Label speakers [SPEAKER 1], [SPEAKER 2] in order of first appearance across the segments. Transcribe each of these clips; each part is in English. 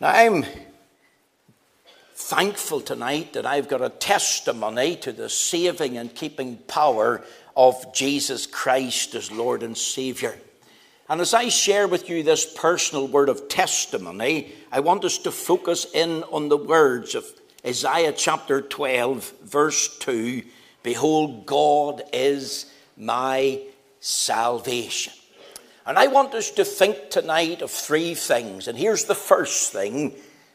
[SPEAKER 1] Now, I'm thankful tonight that I've got a testimony to the saving and keeping power of Jesus Christ as Lord and Savior. And as I share with you this personal word of testimony, I want us to focus in on the words of Isaiah chapter 12, verse 2 Behold, God is my salvation. And I want us to think tonight of three things. And here's the first thing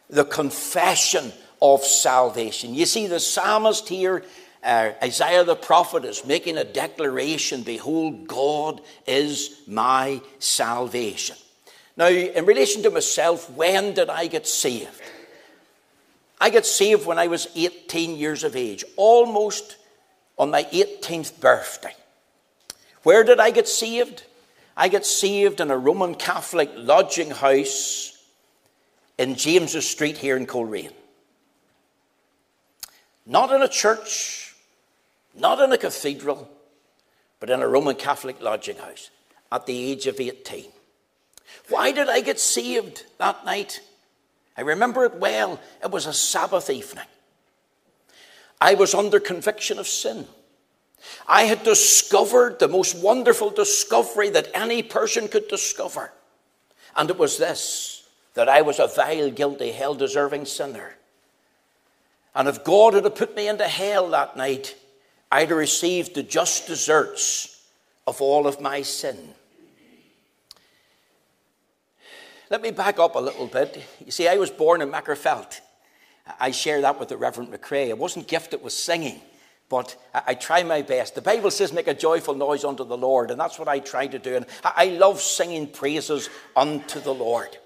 [SPEAKER 1] the confession of salvation. You see, the psalmist here uh, Isaiah the prophet is making a declaration Behold, God is my salvation. Now, in relation to myself, when did I get saved? I got saved when I was 18 years of age, almost on my 18th birthday. Where did I get saved? I got saved in a Roman Catholic lodging house in James's Street here in Coleraine. Not in a church, not in a cathedral, but in a Roman Catholic lodging house at the age of 18. Why did I get saved that night? I remember it well. It was a Sabbath evening. I was under conviction of sin. I had discovered the most wonderful discovery that any person could discover. And it was this that I was a vile, guilty, hell deserving sinner. And if God had put me into hell that night, I'd have received the just deserts of all of my sin. Let me back up a little bit. You see, I was born in Magherafelt. I share that with the Reverend McCrae. I wasn't gifted with singing, but I, I, try my best. The Bible says, make a joyful noise unto the Lord, and that's what I try to do. And I, I love singing praises unto the Lord.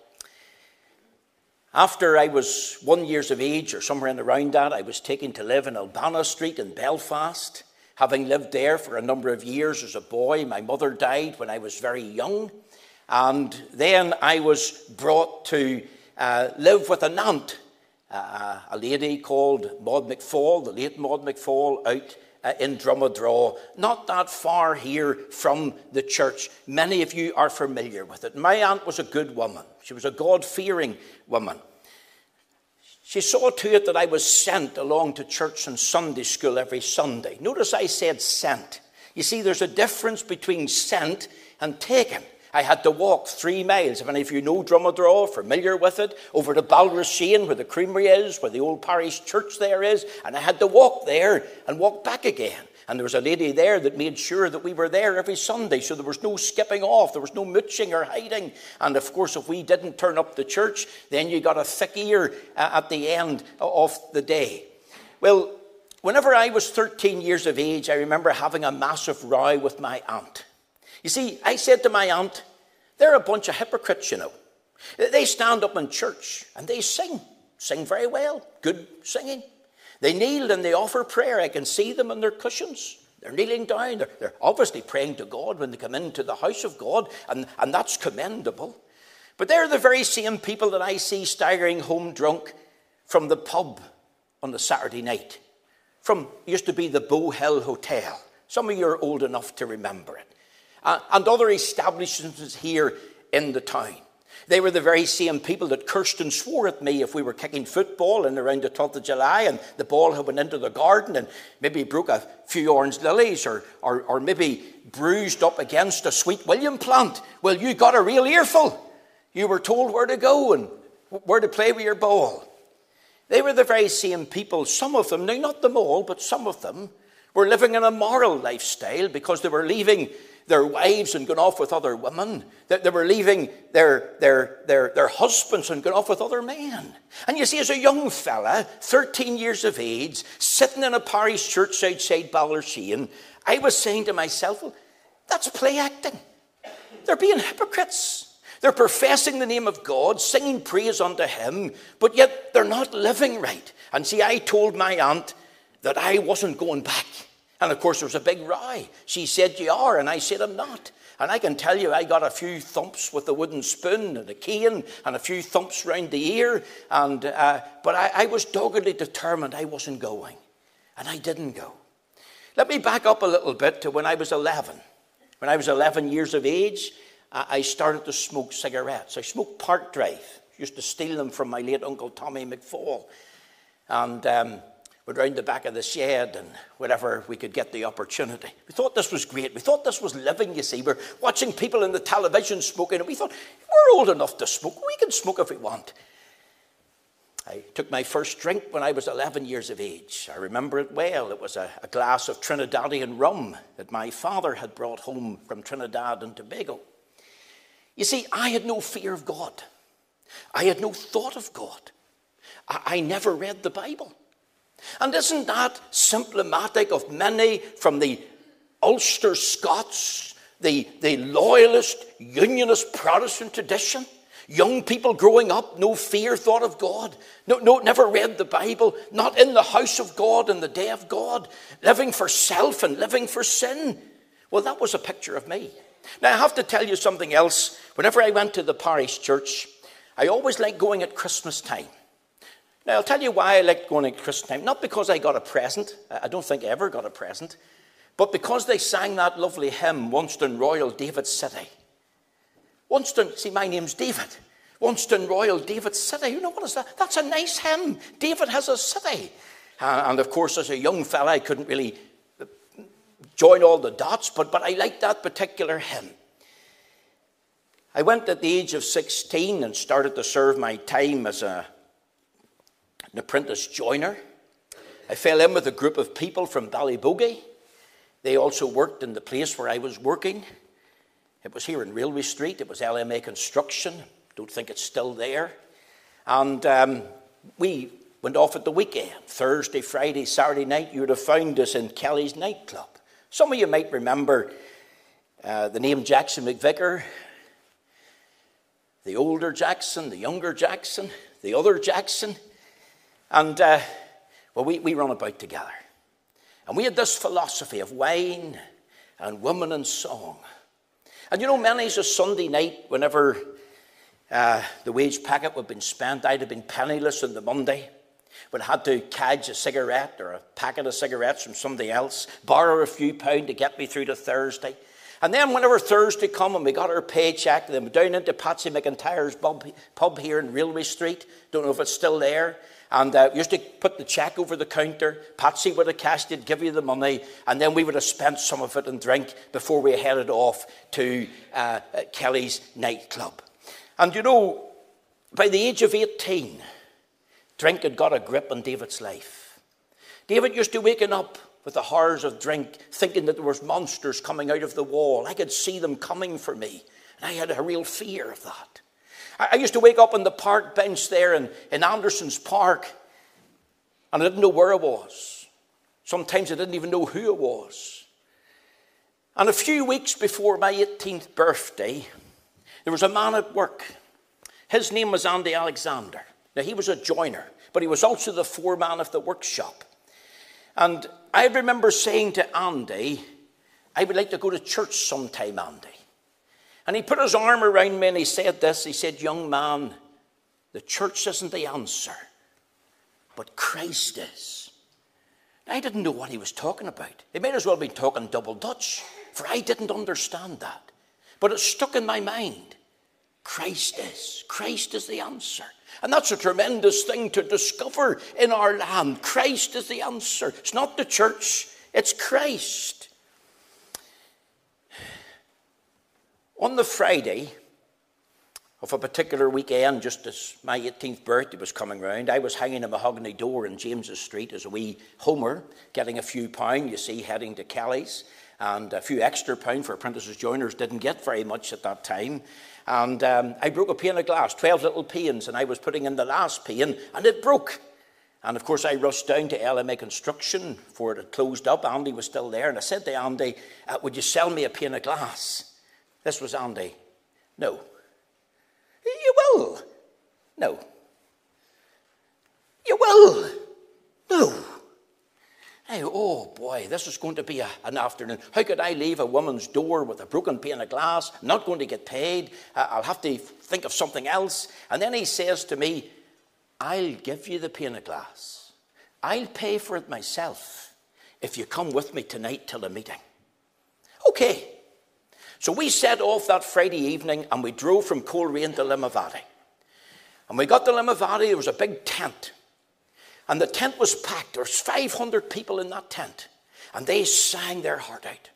[SPEAKER 1] After I was one years of age or somewhere in around that, I was taken to live in Albana Street in Belfast. Having lived there for a number of years as a boy, my mother died when I was very young. And then I was brought to uh, live with an aunt, uh, a lady called Maud McFall, the late Maud McFall, out uh, in Drummadraw, not that far here from the church. Many of you are familiar with it. My aunt was a good woman, she was a God fearing woman. She saw to it that I was sent along to church and Sunday school every Sunday. Notice I said sent. You see, there's a difference between sent and taken. I had to walk three miles. If any of you know Drummadraw, familiar with it, over to Ballyrashane, where the creamery is, where the old parish church there is, and I had to walk there and walk back again. And there was a lady there that made sure that we were there every Sunday, so there was no skipping off, there was no mooching or hiding. And of course, if we didn't turn up the church, then you got a thick ear uh, at the end of the day. Well, whenever I was 13 years of age, I remember having a massive row with my aunt. You see, I said to my aunt, they're a bunch of hypocrites, you know. They stand up in church and they sing, sing very well, good singing. They kneel and they offer prayer. I can see them on their cushions. They're kneeling down. They're, they're obviously praying to God when they come into the house of God, and, and that's commendable. But they're the very same people that I see staggering home drunk from the pub on the Saturday night. From used to be the Bohill Hotel. Some of you are old enough to remember it. And other establishments here in the town. They were the very same people that cursed and swore at me if we were kicking football and around the 12th of July and the ball had went into the garden and maybe broke a few orange lilies or, or, or maybe bruised up against a sweet William plant. Well, you got a real earful. You were told where to go and where to play with your ball. They were the very same people, some of them, now not them all, but some of them, were living an immoral lifestyle because they were leaving their wives and gone off with other women. That they were leaving their, their, their, their husbands and gone off with other men. And you see, as a young fella, 13 years of age, sitting in a parish church outside Ballyrashane, I was saying to myself, well, that's play acting. They're being hypocrites. They're professing the name of God, singing praise unto Him, but yet they're not living right. And see, I told my aunt that I wasn't going back. And of course, there was a big row. She said, You are, and I said, I'm not. And I can tell you, I got a few thumps with a wooden spoon and a cane and a few thumps round the ear. And, uh, but I, I was doggedly determined I wasn't going. And I didn't go. Let me back up a little bit to when I was 11. When I was 11 years of age, I started to smoke cigarettes. I smoked Park Drive. Used to steal them from my late uncle Tommy McFall. And um, we'd round the back of the shed and wherever we could get the opportunity. We thought this was great. We thought this was living, you see. We're watching people in the television smoking, and we thought, we're old enough to smoke. We can smoke if we want. I took my first drink when I was 11 years of age. I remember it well. It was a, a, glass of Trinidadian rum that my father had brought home from Trinidad and Tobago. You see, I had no fear of God, I had no thought of God. I, I never read the Bible. And isn't that symptomatic of many from the Ulster Scots, the, the loyalist, unionist Protestant tradition? Young people growing up, no fear thought of God, no, no, never read the Bible, not in the house of God in the day of God, living for self and living for sin. Well, that was a picture of me. Now, I have to tell you something else. Whenever I went to the parish church, I always liked going at Christmas time. Now, I'll tell you why I liked going at Christmas time. Not because I got a present, I don't think I ever got a present, but because they sang that lovely hymn, Once in Royal David City. Once in, see, my name's David. Once in Royal David City. You know what is that? That's a nice hymn. David has a city. Uh, and of course, as a young fella, I couldn't really join all the dots, but, but I liked that particular hymn. I went at the age of 16 and started to serve my time as a, an apprentice joiner. I fell in with a group of people from Ballybogey. They also worked in the place where I was working. It was here in Railway Street. It was LMA Construction. Don't think it's still there. And um, we went off at the weekend Thursday, Friday, Saturday night. You would have found us in Kelly's nightclub. Some of you might remember uh, the name Jackson McVicker, the older Jackson, the younger Jackson, the other Jackson. And, uh, well, we, we run about together. And we had this philosophy of wine and woman and song. And you know, many's a Sunday night whenever uh, the wage packet would have been spent, I'd have been penniless on the Monday, would have had to cadge a cigarette or a packet of cigarettes from somebody else, borrow a few pound to get me through to Thursday. And then whenever Thursday come and we got our paycheck, then down into Patsy McIntyre's pub here in Railway Street. Don't know if it's still there. And uh, used to put the check over the counter. Patsy would have cashed it, give you the money, and then we would have spent some of it in drink before we headed off to uh, Kelly's nightclub. And you know, by the age of 18, drink had got a grip on David's life. David used to waking up with the horrors of drink, thinking that there was monsters coming out of the wall. I could see them coming for me, and I had a real fear of that. I, used to wake up on the park bench there in, in Anderson's Park, and I didn't know where I was. Sometimes I didn't even know who I was. And a few weeks before my 18th birthday, there was a man at work. His name was Andy Alexander. Now, he was a joiner, but he was also the foreman of the workshop. And I remember saying to Andy, I would like to go to church sometime, Andy. And he put his arm around me and he said this He said, Young man, the church isn't the answer, but Christ is. I didn't know what he was talking about. He might as well been talking double Dutch, for I didn't understand that. But it stuck in my mind. Christ is. Christ is the answer. And that's a tremendous thing to discover in our land. Christ is the answer. It's not the church, it's Christ. On the Friday of a particular weekend, just as my 18th birthday was coming round, I was hanging a mahogany door in James's Street as a wee homer, getting a few pound, you see, heading to Kelly's, and a few extra pound for apprentices joiners didn't get very much at that time. And um, I broke a pane of glass, 12 little panes, and I was putting in the last pane, and it broke. And of course, I rushed down to LMA Construction, for it had closed up. Andy was still there, and I said to Andy, uh, Would you sell me a pane of glass? This was Andy. No. You will. No. You will. No. Hey, oh boy, this is going to be a, an afternoon. How could I leave a woman's door with a broken pane of glass? not going to get paid. I'll have to think of something else. And then he says to me, I'll give you the pane of glass. I'll pay for it myself if you come with me tonight till the meeting. Okay. So we set off that Friday evening and we drove from Coleraine to Limavady. And we got to Limavady, there was a big tent. And the tent was packed. There was 500 people in that tent. And they sang their heart out.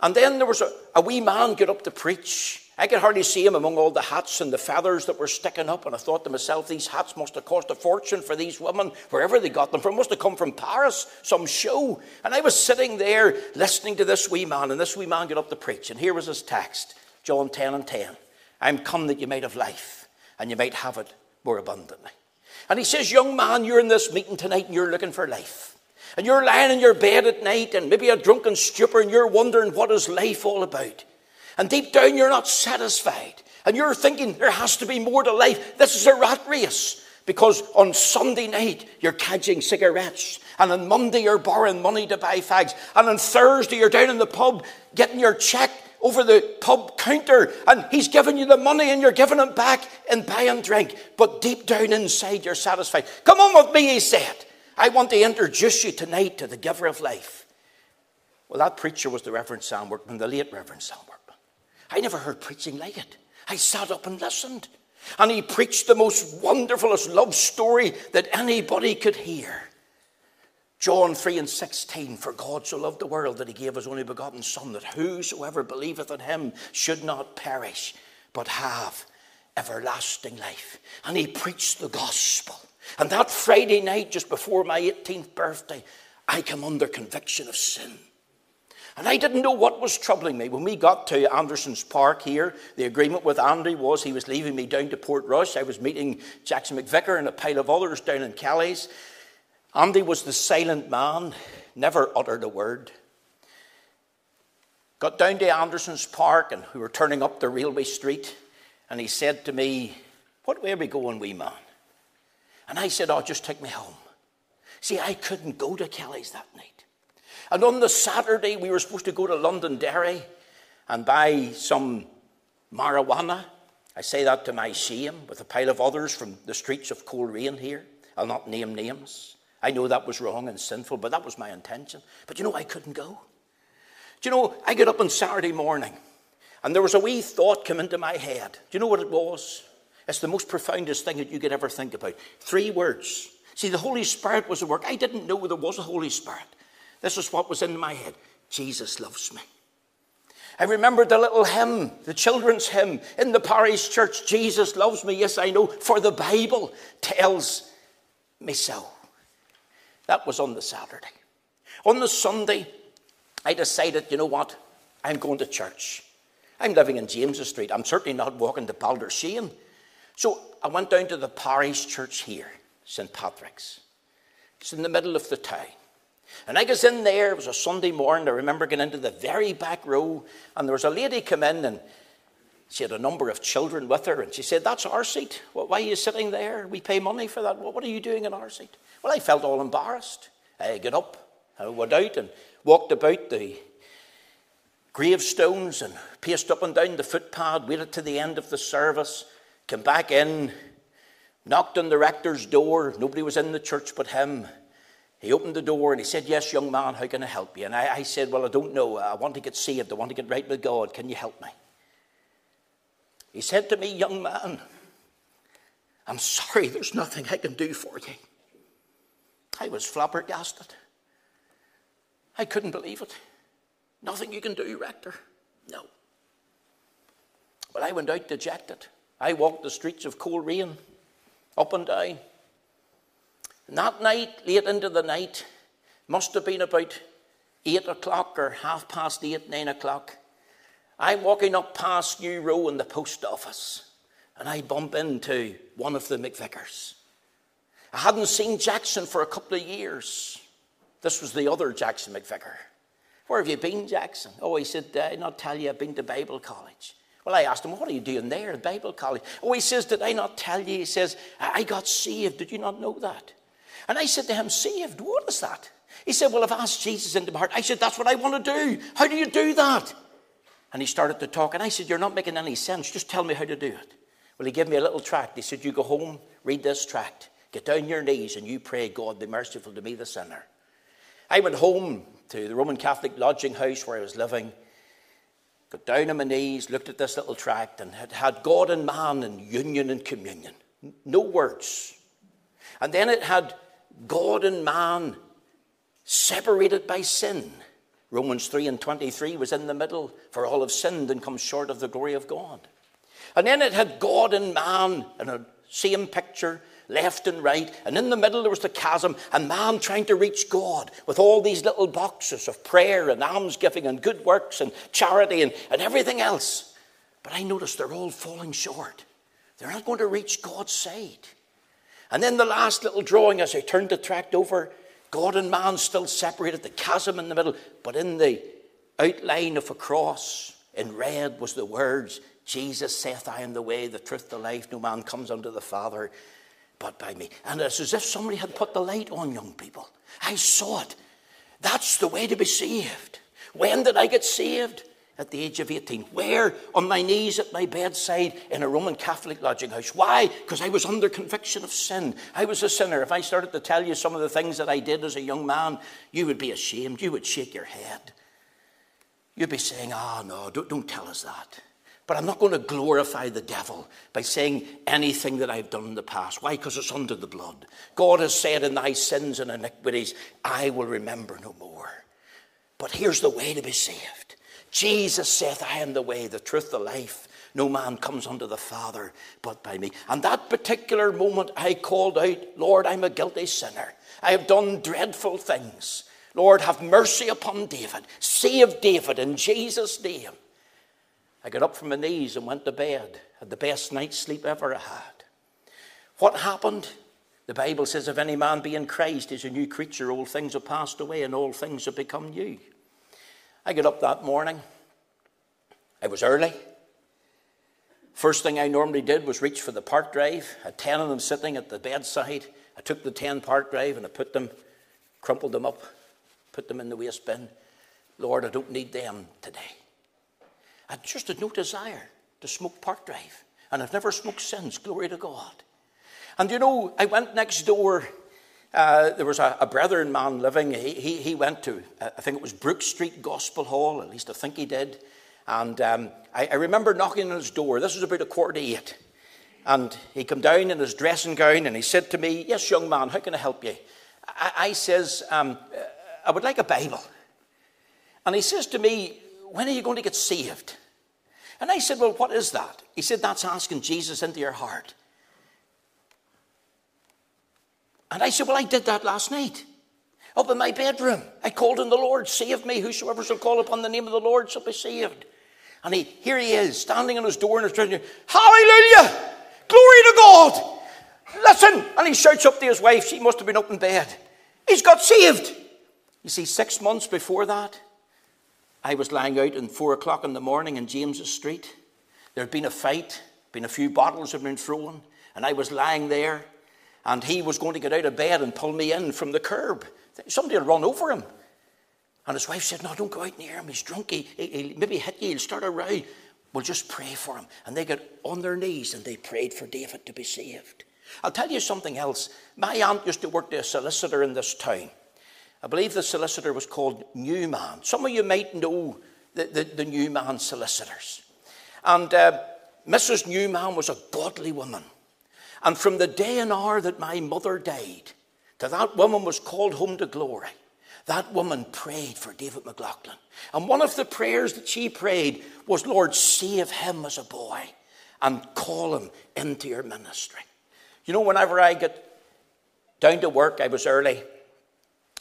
[SPEAKER 1] And then there was a, a wee man get up to preach. I could hardly see him among all the hats and the feathers that were sticking up. And I thought to myself, these hats must have cost a fortune for these women, wherever they got them from. Must have come from Paris, some show. And I was sitting there listening to this wee man, and this wee man got up to preach. And here was his text John 10 and 10. I'm come that you might have life, and you might have it more abundantly. And he says, Young man, you're in this meeting tonight and you're looking for life. And you're lying in your bed at night and maybe a drunken stupor and you're wondering what is life all about. And deep down you're not satisfied. And you're thinking there has to be more to life. This is a rat race. Because on Sunday night you're catching cigarettes. And on Monday you're borrowing money to buy fags. And on Thursday you're down in the pub getting your check over the pub counter and he's giving you the money and you're giving him back and buy and drink. But deep down inside you're satisfied. Come on with me, he said. I want to introduce you tonight to the giver of life. Well, that preacher was the Reverend Sam Workman, the late Reverend Sam Workman. I never heard preaching like it. I sat up and listened. And he preached the most wonderfulest love story that anybody could hear. John 3 and 16, for God so loved the world that he gave his only begotten Son, that whosoever believeth in him should not perish, but have everlasting life. And he preached the gospel. And that Friday night, just before my 18th birthday, I came under conviction of sin. And I didn't know what was troubling me. When we got to Anderson's Park here, the agreement with Andy was he was leaving me down to Portrush. I was meeting Jackson McVicker and a pile of others down in Kelly's. Andy was the silent man, never uttered a word. Got down to Anderson's Park and we were turning up the railway street, and he said to me, What way are we going, wee man? And I said, Oh, just take me home. See, I couldn't go to Kelly's that night. And on the Saturday, we were supposed to go to Londonderry and buy some marijuana. I say that to my shame, with a pile of others from the streets of Coleraine here. I'll not name names. I know that was wrong and sinful, but that was my intention. But you know, I couldn't go. Do you know, I get up on Saturday morning and there was a wee thought come into my head. Do you know what it was? It's the most profoundest thing that you could ever think about. Three words. See, the Holy Spirit was at work. I didn't know there was a Holy Spirit. This is what was in my head Jesus loves me. I remember the little hymn, the children's hymn in the parish church Jesus loves me. Yes, I know, for the Bible tells me so. That was on the Saturday. On the Sunday, I decided, you know what? I'm going to church. I'm living in James's Street. I'm certainly not walking to Ballyrashane. So I went down to the parish church here, St. Patrick's. It's in the middle of the town. And I was in there, it was a Sunday morning. I remember getting into the very back row, and there was a lady come in, and she had a number of children with her, and she said, That's our seat. Why are you sitting there? We pay money for that. What are you doing in our seat? Well, I felt all embarrassed. I got up, I went out and walked about the gravestones and paced up and down the footpath, waited to the end of the service, came back in, knocked on the rector's door. Nobody was in the church but him. He opened the door and he said, Yes, young man, how can I help you? And I, I said, Well, I don't know. I want to get saved. I want to get right with God. Can you help me? He said to me, Young man, I'm sorry, there's nothing I can do for you. I was flabbergasted. I couldn't believe it. Nothing you can do, Rector. No. But I went out dejected. I walked the streets of Coleraine, up and down. That night, late into the night, must have been about eight o'clock or half past eight, nine o'clock. I'm walking up past New Row in the post office, and I bump into one of the McVickers. I hadn't seen Jackson for a couple of years. This was the other Jackson McVicker. Where have you been, Jackson? Oh, he said, Did I not tell you I've been to Bible college? Well, I asked him, What are you doing there at Bible college? Oh, he says, Did I not tell you? He says, I got saved. Did you not know that? And I said to him, Saved? What is that? He said, Well, I've asked Jesus into my heart. I said, That's what I want to do. How do you do that? And he started to talk. And I said, You're not making any sense. Just tell me how to do it. Well, he gave me a little tract. He said, You go home, read this tract. Get down your knees and you pray, God, be merciful to me, the sinner. I went home to the Roman Catholic lodging house where I was living, got down on my knees, looked at this little tract, and had had God and man in union and communion. No words. And then it had God and man separated by sin. Romans 3 and 23 was in the middle, for all have sinned and come short of the glory of God. And then it had God and man in a same picture, left and right. And in the middle there was the chasm, and man trying to reach God with all these little boxes of prayer and almsgiving and good works and charity and, and everything else. But I noticed they're all falling short. They're not going to reach God's side. And then the last little drawing, as I turned the tract over, God and man still separated, the chasm in the middle, but in the outline of a cross in red was the words, Jesus saith, I am the way, the truth, the life. No man comes unto the Father but by me. And it's as if somebody had put the light on young people. I saw it. That's the way to be saved. When did I get saved? At the age of 18. Where? On my knees at my bedside in a Roman Catholic lodging house. Why? Because I was under conviction of sin. I was a sinner. If I started to tell you some of the things that I did as a young man, you would be ashamed. You would shake your head. You'd be saying, ah, oh, no, don't, don't tell us that. But I'm not going to glorify the devil by saying anything that I've done in the past. Why? Because it's under the blood. God has said, In thy sins and iniquities, I will remember no more. But here's the way to be saved Jesus saith, I am the way, the truth, the life. No man comes unto the Father but by me. And that particular moment, I called out, Lord, I'm a guilty sinner. I have done dreadful things. Lord, have mercy upon David. Save David in Jesus' name. I got up from my knees and went to bed. Had the best night's sleep ever I had. What happened? The Bible says, If any man be in Christ, he's a new creature. All things have passed away and all things have become new. I got up that morning. I was early. First thing I normally did was reach for the park drive. I had 10 of them sitting at the bedside. I took the 10 park drive and I put them, crumpled them up, put them in the waste bin. Lord, I don't need them today. I just had no desire to smoke park drive. And I've never smoked since, glory to God. And you know, I went next door. Uh, there was a, a brethren man living. He, he, he went to, uh, I think it was Brook Street Gospel Hall, at least I think he did. And um, I, I, remember knocking on his door. This was about a quarter to eight. And he came down in his dressing gown and he said to me, Yes, young man, how can I help you? I, I says, um, I would like a Bible. And he says to me, When are you going to get saved? And I said, Well, what is that? He said, That's asking Jesus into your heart. And I said, Well, I did that last night. Up in my bedroom. I called on the Lord, save me. Whosoever shall call upon the name of the Lord shall be saved. And he, here he is, standing on his door and his treasure. Hallelujah! Glory to God! Listen! And he shouts up to his wife. She must have been up in bed. He's got saved. You see, six months before that, I was lying out at four o'clock in the morning in James's Street. There had been a fight, been a few bottles had been thrown, and I was lying there, and he was going to get out of bed and pull me in from the curb. Somebody had run over him. And his wife said, No, don't go out near him. He's drunk. He, he, he maybe hit you. He'll start a row. We'll just pray for him. And they got on their knees and they prayed for David to be saved. I'll tell you something else. My aunt used to work as a solicitor in this town. I believe the solicitor was called Newman. Some of you might know the, the, the Newman solicitors. And uh, Mrs. Newman was a godly woman. And from the day and hour that my mother died, to that woman was called home to glory, that woman prayed for David McLaughlin. And one of the prayers that she prayed was, Lord, save him as a boy and call him into your ministry. You know, whenever I get down to work, I was early.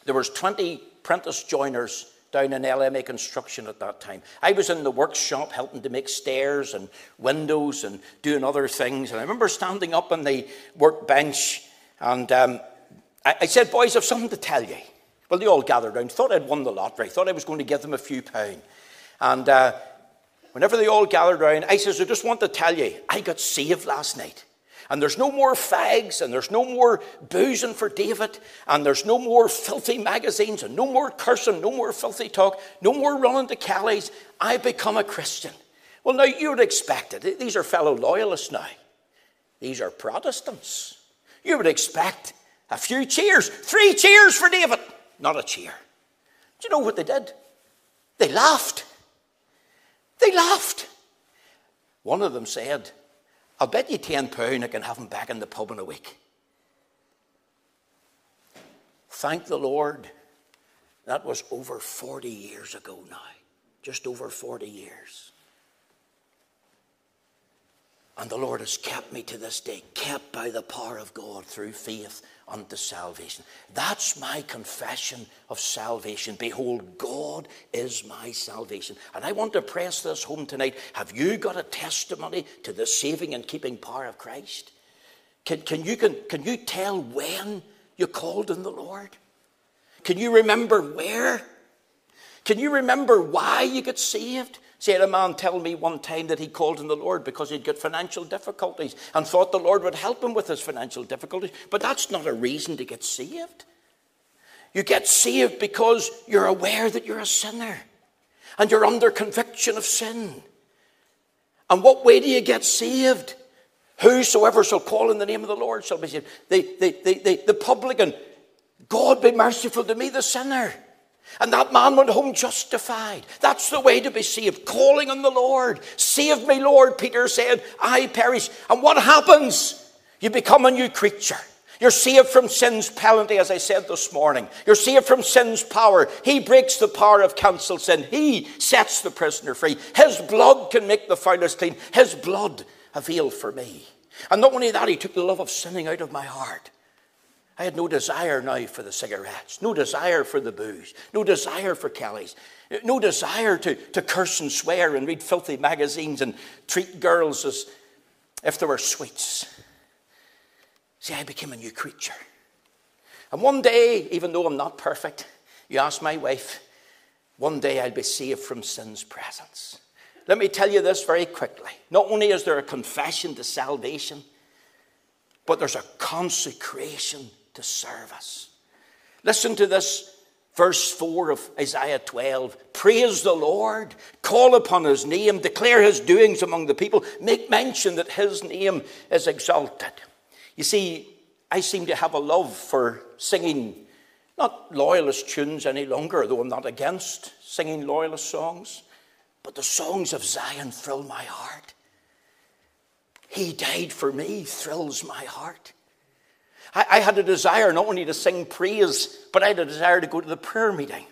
[SPEAKER 1] There was 20 apprentice joiners down in LMA construction at that time. I was in the workshop helping to make stairs and windows and doing other things. And I remember standing up on the workbench and um, I, I, said, Boys, I've something to tell you. Well, they all gathered round, thought I'd won the lottery, thought I was going to give them a few pounds. And uh, whenever they all gathered round, I says, I just want to tell you, I got saved last night. And there's no more fags, and there's no more boozing for David, and there's no more filthy magazines, and no more cursing, no more filthy talk, no more running to Kelly's. I become a Christian. Well, now you would expect it. These are fellow loyalists now. These are Protestants. You would expect a few cheers, three cheers for David. Not a cheer. Do you know what they did? They laughed. They laughed. One of them said, I'll bet you £10 I can have him back in the pub in a week. Thank the Lord. That was over 40 years ago now. Just over 40 years. And the Lord has kept me to this day, kept by the power of God through faith unto salvation. That's my confession of salvation. Behold, God is my salvation. And I want to press this home tonight. Have you got a testimony to the saving and keeping power of Christ? Can, can, you, can, can you tell when you called on the Lord? Can you remember where? Can you remember why you got saved? See, a man tell me one time that he called on the Lord because he'd got financial difficulties and thought the Lord would help him with his financial difficulties. But that's not a reason to get saved. You get saved because you're aware that you're a sinner and you're under conviction of sin. And what way do you get saved? Whosoever shall call in the name of the Lord shall be saved. The, the, the, the, the publican, God be merciful to me, the sinner. And that man went home justified. That's the way to be saved, calling on the Lord. Save me, Lord, Peter said, I perish. And what happens? You become a new creature. You're saved from sin's penalty, as I said this morning. You're saved from sin's power. He breaks the power of cancelled sin. He sets the prisoner free. His blood can make the foulest clean. His blood availed for me. And not only that, he took the love of sinning out of my heart. I had no desire now for the cigarettes, no desire for the booze, no desire for Kelly's, no desire to, to curse and swear and read filthy magazines and treat girls as if they were sweets. See, I became a new creature. And one day, even though I'm not perfect, you ask my wife, one day I'll be saved from sin's presence. Let me tell you this very quickly. Not only is there a confession to salvation, but there's a consecration to serve us. Listen to this verse 4 of Isaiah 12. Praise the Lord, call upon his name, declare his doings among the people, make mention that his name is exalted. You see, I seem to have a love for singing not loyalist tunes any longer, though I'm not against singing loyalist songs, but the songs of Zion thrill my heart. He died for me thrills my heart. I, I had a desire not only to sing praise, but I had a desire to go to the prayer meeting.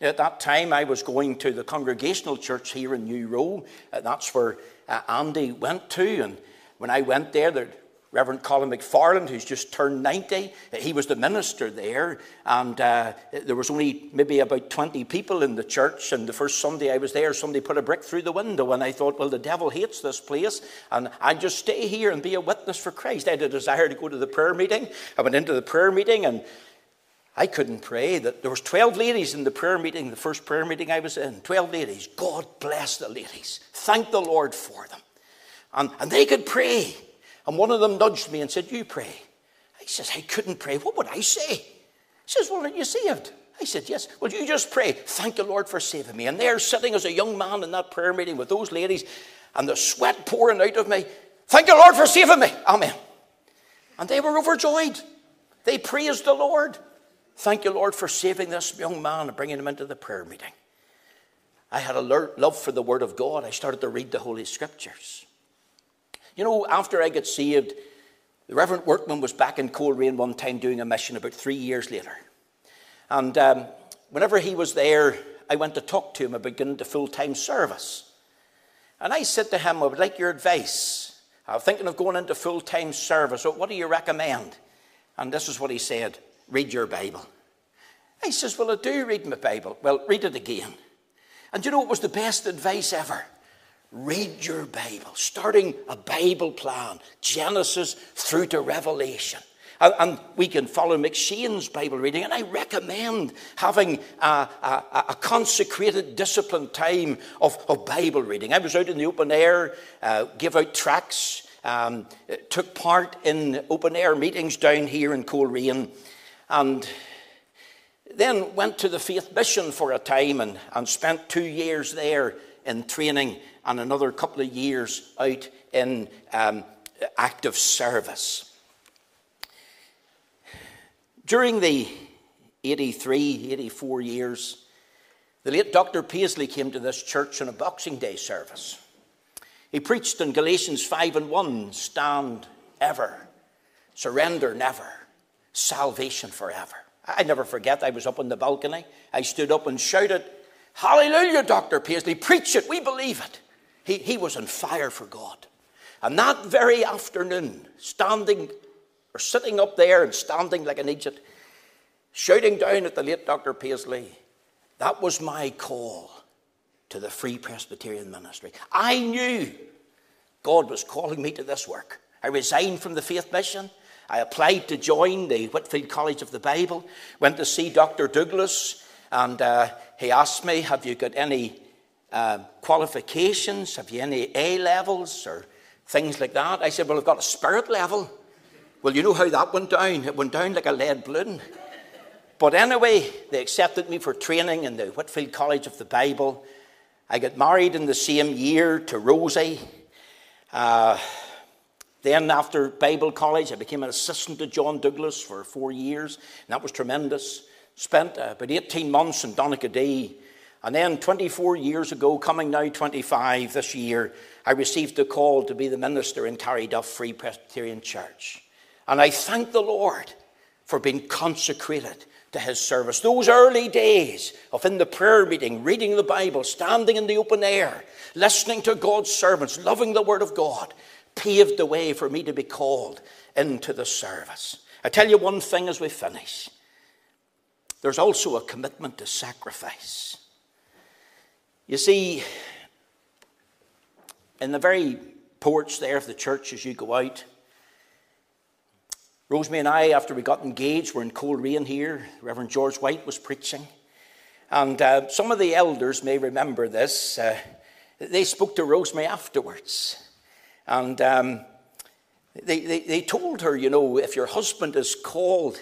[SPEAKER 1] Now, at that time, I was going to the Congregational Church here in New Row. Uh, that's where uh, Andy went to. And when I went there, there Reverend Colin McFarland, who's just turned 90, he was the minister there, and uh, there was only maybe about 20 people in the church. And the first Sunday I was there, somebody put a brick through the window, and I thought, well, the devil hates this place, and I just stay here and be a witness for Christ. I had a desire to go to the prayer meeting. I went into the prayer meeting, and I couldn't pray. That there was 12 ladies in the prayer meeting, the first prayer meeting I was in. 12 ladies. God bless the ladies. Thank the Lord for them. And, and they could pray. And one of them nudged me and said, You pray. I says, I couldn't pray. What would I say? He says, Well, are you saved? I said, Yes. Well, you just pray. Thank the Lord for saving me. And there, sitting as a young man in that prayer meeting with those ladies, and the sweat pouring out of me, Thank the Lord for saving me. Amen. And they were overjoyed. They praised the Lord. Thank you, Lord, for saving this young man and bringing him into the prayer meeting. I had a love for the Word of God. I started to read the Holy Scriptures. You know, after I got saved, the Reverend Workman was back in Coleraine one time doing a mission about three years later. And um, whenever he was there, I went to talk to him about getting into full time service. And I said to him, I would like your advice. I'm thinking of going into full time service. What do you recommend? And this is what he said read your Bible. I says, Well, I do read my Bible. Well, read it again. And you know it was the best advice ever? Read your Bible, starting a Bible plan, Genesis through to Revelation. And, we can follow McCheyne's Bible reading, and I recommend having a, a, a consecrated, disciplined time of, of, Bible reading. I was out in the open air, uh, give out tracts, um, took part in open air meetings down here in Coleraine, and then went to the Faith Mission for a time and, and spent two years there in training and another couple of years out in um, active service. During the 83, 84 years, the late Dr. Paisley came to this church on a Boxing Day service. He preached in Galatians 5 and 1 stand ever, surrender never, salvation forever. I never forget, I was up on the balcony. I stood up and shouted, Hallelujah, Dr. Paisley, preach it, we believe it. He, he was on fire for God. And that very afternoon, standing or sitting up there and standing like an idiot, shouting down at the late Dr. Paisley, that was my call to the Free Presbyterian ministry. I knew God was calling me to this work. I resigned from the faith mission. I applied to join the Whitefield College of the Bible, went to see Dr. Douglas, and uh, he asked me, Have you got any uh, qualifications? Have you any A levels or things like that? I said, Well, I've got a spirit level. Well, you know how that went down? It went down like a lead balloon. But anyway, they accepted me for training in the Whitefield College of the Bible. I got married in the same year to Rosie. Uh, then, after Bible college, I became an assistant to John Douglas for four years, and that was tremendous. Spent uh, about 18 months in Donaghadee. And then, 24 years ago, coming now 25 this year, I received a call to be the minister in Carryduff Free Presbyterian Church. And I thank the Lord for being consecrated to his service. Those early days of in the prayer meeting, reading the Bible, standing in the open air, listening to God's servants, loving the Word of God, paved the way for me to be called into the service. I tell you one thing as we finish there's also a commitment to sacrifice. You see, in the very porch there of the church as you go out, Rosemary and I, after we got engaged, were in Coleraine here. Reverend George White was preaching. And uh, some of the elders may remember this. Uh, they spoke to Rosemary afterwards. And um, they, they, they told her, you know, if your husband is called,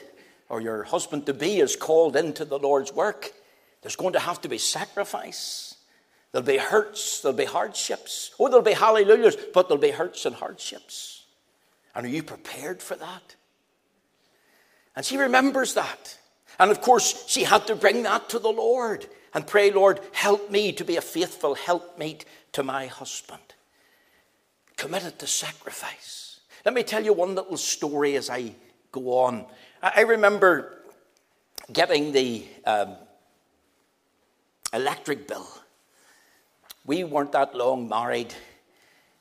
[SPEAKER 1] or your husband to be is called into the Lord's work, there's going to have to be sacrifice. There'll be hurts, there'll be hardships. Oh, there'll be hallelujahs, but there'll be hurts and hardships. And are you prepared for that? And she remembers that. And of course, she had to bring that to the Lord and pray, Lord, help me to be a faithful helpmate to my husband. Committed to sacrifice. Let me tell you one little story as I go on. I remember getting the um, electric bill. We weren't that long married.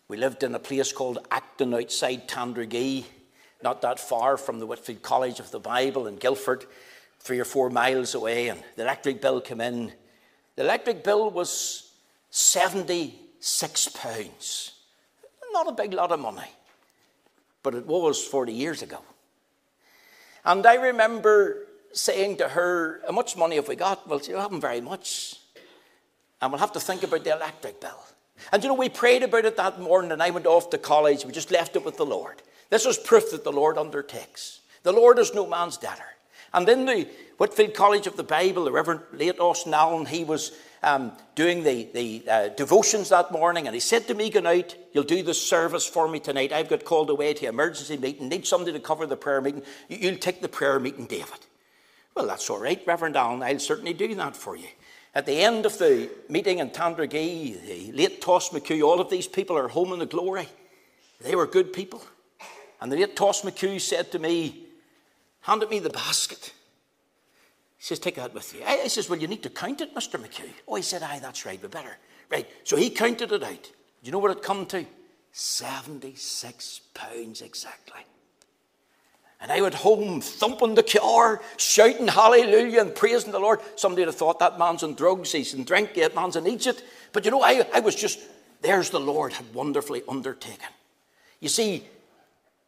[SPEAKER 1] We lived in a place called Acton outside Tandragee not that far from the Whitefield College of the Bible in Gilford, three or four miles away, and the electric bill came in. The electric bill was £76. Not a big lot of money, but it was 40 years ago. And I remember saying to her, How much money have we got? Well, you haven't very much. And we'll have to think about the electric bill. And you know, we prayed about it that morning, and I went off to college. We just left it with the Lord. This was proof that the Lord undertakes. The Lord is no man's debtor. And in the Whitefield College of the Bible, the Reverend late Austin Allen, he was um, doing the, the uh, devotions that morning, and he said to me, Good night, you'll do the service for me tonight. I've got called away to an emergency meeting, need somebody to cover the prayer meeting. You'll take the prayer meeting, David. Well, that's all right, Reverend Allen, I'll certainly do that for you. At the end of the meeting in Tandragee, the late Toss McHugh, all of these people are home in the glory. They were good people. And the late Toss McHugh said to me, handed me the basket. He says, take that with you. I, I says, well, you need to count it, Mr. McHugh. Oh, he said, aye, that's right, we better. Right, so he counted it out. Do you know what it come to? 76 pounds exactly. And I went home thumping the car, shouting hallelujah and praising the Lord. Somebody would have thought that man's on drugs, he's in drink, that man's in Egypt. But you know, I, I was just, there's the Lord had wonderfully undertaken. You see,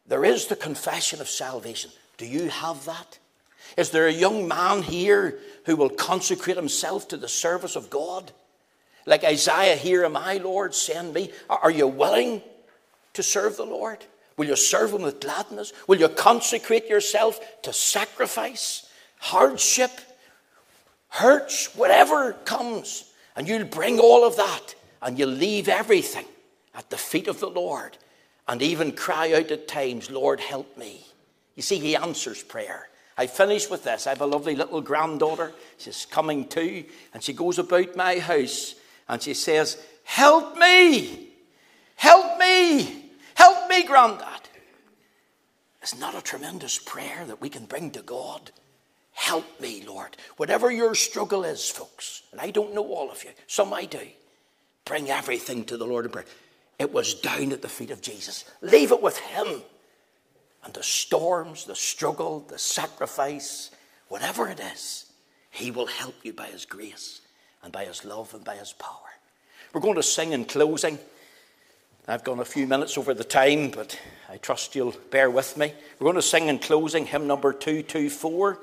[SPEAKER 1] there is the confession of salvation. Do you have that? Is there a young man here who will consecrate himself to the service of God? Like Isaiah, here am I, Lord, send me. Are you willing to serve the Lord? Will you serve him with gladness? Will you consecrate yourself to sacrifice, hardship, hurts, whatever comes? And you'll bring all of that and you'll leave everything at the feet of the Lord and even cry out at times, Lord, help me. You see, he answers prayer. I finish with this. I have a lovely little granddaughter. She's coming too, and she goes about my house and she says, Help me! Help me! Help me, Grandad! It's not a tremendous prayer that we can bring to God? Help me, Lord. Whatever your struggle is, folks, and I don't know all of you, some I do, bring everything to the Lord in prayer. It was down at the feet of Jesus. Leave it with Him. And the storms, the struggle, the sacrifice, whatever it is, He will help you by His grace and by His love and by His power. We're going to sing in closing. I've gone a few minutes over the time, but I trust you'll bear with me. We're going to sing in closing hymn number 224.